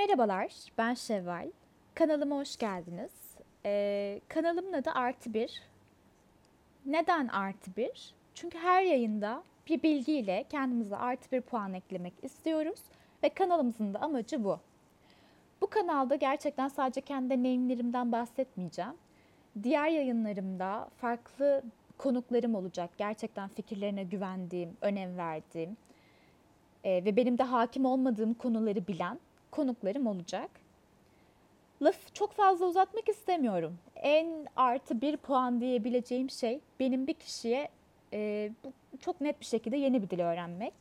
Merhabalar, ben Şevval. Kanalıma hoş geldiniz. Ee, kanalımın adı Artı Bir. Neden Artı Bir? Çünkü her yayında bir bilgiyle kendimize artı bir puan eklemek istiyoruz ve kanalımızın da amacı bu. Bu kanalda gerçekten sadece kendi deneyimlerimden bahsetmeyeceğim. Diğer yayınlarımda farklı konuklarım olacak. Gerçekten fikirlerine güvendiğim, önem verdiğim e, ve benim de hakim olmadığım konuları bilen konuklarım olacak. Laf çok fazla uzatmak istemiyorum. En artı bir puan diyebileceğim şey benim bir kişiye e, çok net bir şekilde yeni bir dil öğrenmek.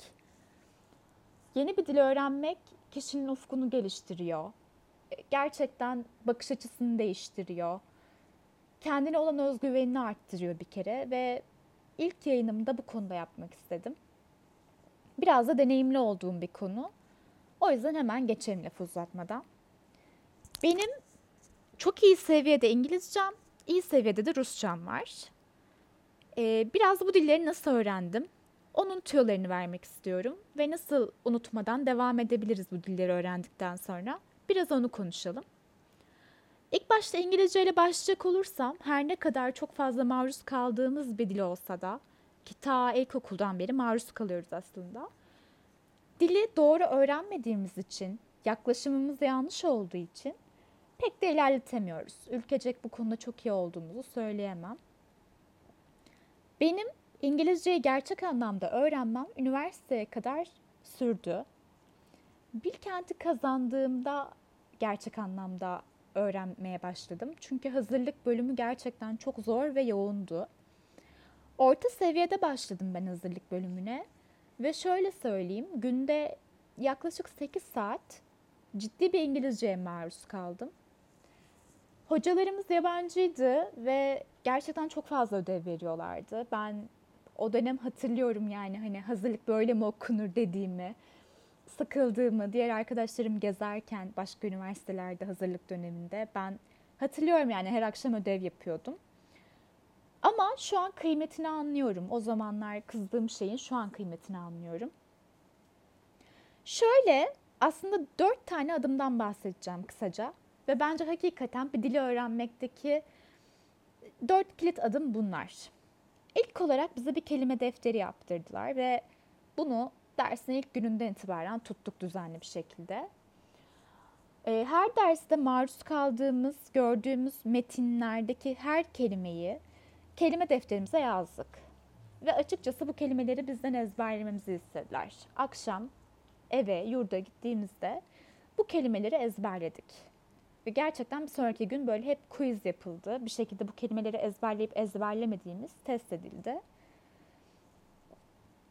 Yeni bir dil öğrenmek kişinin ufkunu geliştiriyor. E, Gerçekten bakış açısını değiştiriyor. Kendine olan özgüvenini arttırıyor bir kere ve ilk yayınımı da bu konuda yapmak istedim. Biraz da deneyimli olduğum bir konu. O yüzden hemen geçelim lafı uzatmadan. Benim çok iyi seviyede İngilizcem, iyi seviyede de Rusçam var. Ee, biraz bu dilleri nasıl öğrendim? Onun tüyolarını vermek istiyorum ve nasıl unutmadan devam edebiliriz bu dilleri öğrendikten sonra. Biraz onu konuşalım. İlk başta İngilizce ile başlayacak olursam her ne kadar çok fazla maruz kaldığımız bir dil olsa da ki ta ilkokuldan beri maruz kalıyoruz aslında. Dili doğru öğrenmediğimiz için, yaklaşımımız yanlış olduğu için pek de ilerletemiyoruz. Ülkecek bu konuda çok iyi olduğumuzu söyleyemem. Benim İngilizceyi gerçek anlamda öğrenmem üniversiteye kadar sürdü. Bilkent'i kazandığımda gerçek anlamda öğrenmeye başladım. Çünkü hazırlık bölümü gerçekten çok zor ve yoğundu. Orta seviyede başladım ben hazırlık bölümüne ve şöyle söyleyeyim, günde yaklaşık 8 saat ciddi bir İngilizceye maruz kaldım. Hocalarımız yabancıydı ve gerçekten çok fazla ödev veriyorlardı. Ben o dönem hatırlıyorum yani hani hazırlık böyle mi okunur dediğimi, sıkıldığımı, diğer arkadaşlarım gezerken başka üniversitelerde hazırlık döneminde ben hatırlıyorum yani her akşam ödev yapıyordum. Ama şu an kıymetini anlıyorum. O zamanlar kızdığım şeyin şu an kıymetini anlıyorum. Şöyle aslında dört tane adımdan bahsedeceğim kısaca. Ve bence hakikaten bir dili öğrenmekteki dört kilit adım bunlar. İlk olarak bize bir kelime defteri yaptırdılar ve bunu dersin ilk gününden itibaren tuttuk düzenli bir şekilde. Ee, Her derste maruz kaldığımız, gördüğümüz metinlerdeki her kelimeyi kelime defterimize yazdık. Ve açıkçası bu kelimeleri bizden ezberlememizi istediler. Akşam eve, yurda gittiğimizde bu kelimeleri ezberledik. Ve gerçekten bir sonraki gün böyle hep quiz yapıldı. Bir şekilde bu kelimeleri ezberleyip ezberlemediğimiz test edildi.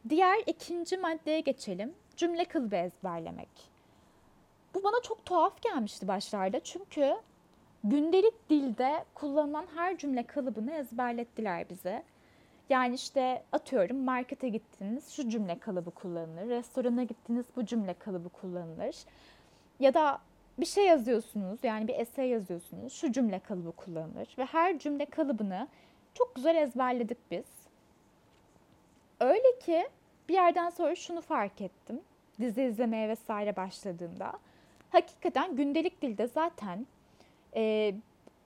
Diğer ikinci maddeye geçelim. Cümle kılıbı ezberlemek. Bu bana çok tuhaf gelmişti başlarda. Çünkü gündelik dilde kullanılan her cümle kalıbını ezberlettiler bize. Yani işte atıyorum markete gittiniz şu cümle kalıbı kullanılır. Restorana gittiniz bu cümle kalıbı kullanılır. Ya da bir şey yazıyorsunuz yani bir essay yazıyorsunuz şu cümle kalıbı kullanılır. Ve her cümle kalıbını çok güzel ezberledik biz. Öyle ki bir yerden sonra şunu fark ettim. Dizi izlemeye vesaire başladığımda. Hakikaten gündelik dilde zaten e,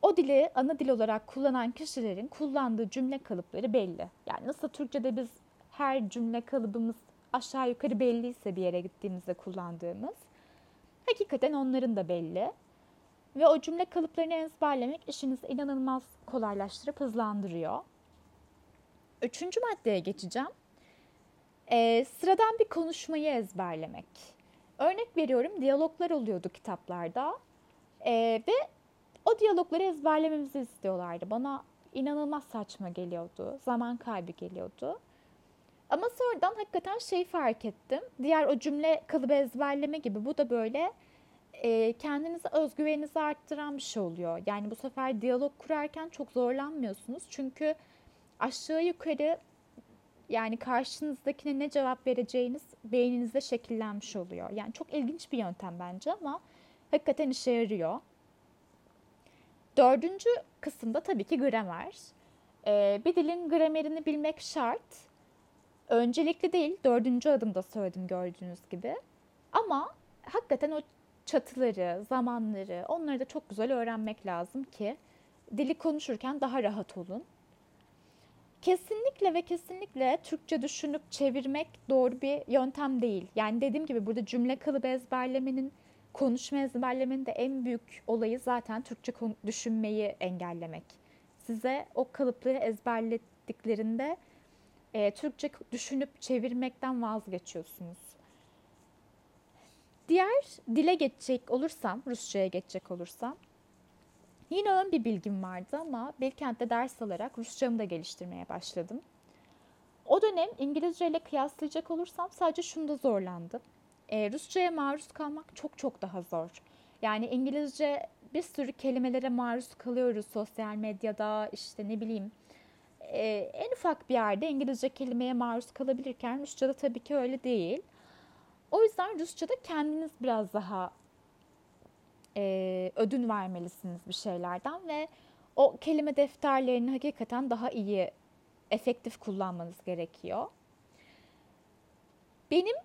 o dili ana dil olarak kullanan kişilerin kullandığı cümle kalıpları belli. Yani nasıl Türkçe'de biz her cümle kalıbımız aşağı yukarı belliyse bir yere gittiğimizde kullandığımız, hakikaten onların da belli. Ve o cümle kalıplarını ezberlemek işinizi inanılmaz kolaylaştırıp hızlandırıyor. Üçüncü maddeye geçeceğim. Ee, sıradan bir konuşmayı ezberlemek. Örnek veriyorum diyaloglar oluyordu kitaplarda. Ee, ve o diyalogları ezberlememizi istiyorlardı. Bana inanılmaz saçma geliyordu. Zaman kaybı geliyordu. Ama sonradan hakikaten şey fark ettim. Diğer o cümle kalıbı ezberleme gibi bu da böyle e, kendinize özgüveninizi arttıran bir şey oluyor. Yani bu sefer diyalog kurarken çok zorlanmıyorsunuz. Çünkü aşağı yukarı yani karşınızdakine ne cevap vereceğiniz beyninizde şekillenmiş oluyor. Yani çok ilginç bir yöntem bence ama hakikaten işe yarıyor. Dördüncü kısımda tabii ki gramer. Ee, bir dilin gramerini bilmek şart. Öncelikli değil, dördüncü adımda söyledim gördüğünüz gibi. Ama hakikaten o çatıları, zamanları onları da çok güzel öğrenmek lazım ki dili konuşurken daha rahat olun. Kesinlikle ve kesinlikle Türkçe düşünüp çevirmek doğru bir yöntem değil. Yani dediğim gibi burada cümle kalıbı ezberlemenin, konuşma ezberlemenin de en büyük olayı zaten Türkçe düşünmeyi engellemek. Size o kalıpları ezberlettiklerinde e, Türkçe düşünüp çevirmekten vazgeçiyorsunuz. Diğer dile geçecek olursam, Rusça'ya geçecek olursam, yine ön bir bilgim vardı ama Bilkent'te ders alarak Rusçamı da geliştirmeye başladım. O dönem İngilizce ile kıyaslayacak olursam sadece şunda zorlandım. Ee, Rusça'ya maruz kalmak çok çok daha zor. Yani İngilizce bir sürü kelimelere maruz kalıyoruz sosyal medyada işte ne bileyim. Ee, en ufak bir yerde İngilizce kelimeye maruz kalabilirken Rusça'da tabii ki öyle değil. O yüzden Rusça'da kendiniz biraz daha e, ödün vermelisiniz bir şeylerden ve o kelime defterlerini hakikaten daha iyi, efektif kullanmanız gerekiyor. Benim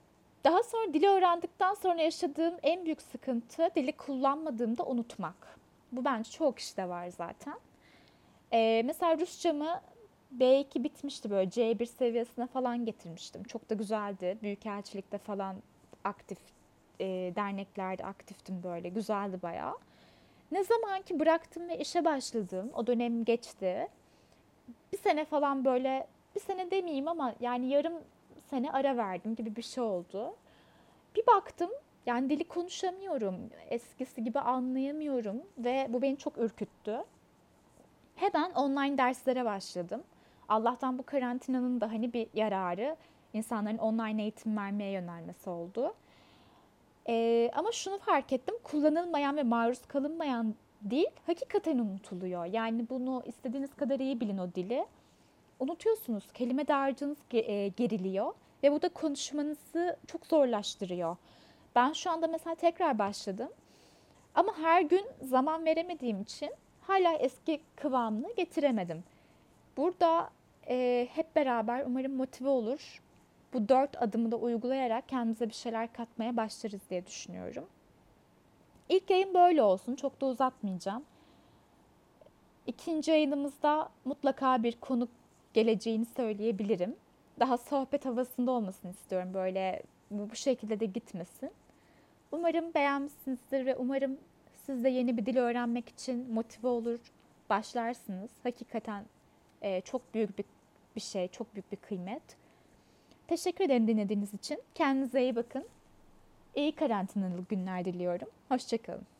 daha sonra dili öğrendikten sonra yaşadığım en büyük sıkıntı dili kullanmadığımda unutmak. Bu bence çok kişide var zaten. Ee, mesela Rusçamı B2 bitmişti böyle C1 seviyesine falan getirmiştim. Çok da güzeldi. Büyükelçilikte falan aktif e, derneklerde aktiftim böyle. Güzeldi bayağı. Ne zaman ki bıraktım ve işe başladım. O dönem geçti. Bir sene falan böyle bir sene demeyeyim ama yani yarım sene ara verdim gibi bir şey oldu. Bir baktım yani dili konuşamıyorum. Eskisi gibi anlayamıyorum ve bu beni çok ürküttü. Hemen online derslere başladım. Allah'tan bu karantinanın da hani bir yararı insanların online eğitim vermeye yönelmesi oldu. Ee, ama şunu fark ettim, kullanılmayan ve maruz kalınmayan dil hakikaten unutuluyor. Yani bunu istediğiniz kadar iyi bilin o dili. Unutuyorsunuz, kelime dağarcığınız e, geriliyor ve bu da konuşmanızı çok zorlaştırıyor. Ben şu anda mesela tekrar başladım. Ama her gün zaman veremediğim için hala eski kıvamını getiremedim. Burada e, hep beraber umarım motive olur bu dört adımı da uygulayarak kendimize bir şeyler katmaya başlarız diye düşünüyorum. İlk yayın böyle olsun. Çok da uzatmayacağım. İkinci yayınımızda mutlaka bir konuk geleceğini söyleyebilirim. Daha sohbet havasında olmasını istiyorum. Böyle bu, şekilde de gitmesin. Umarım beğenmişsinizdir ve umarım siz de yeni bir dil öğrenmek için motive olur, başlarsınız. Hakikaten e, çok büyük bir, bir şey, çok büyük bir kıymet. Teşekkür ederim dinlediğiniz için. Kendinize iyi bakın. İyi karantinalı günler diliyorum. Hoşçakalın.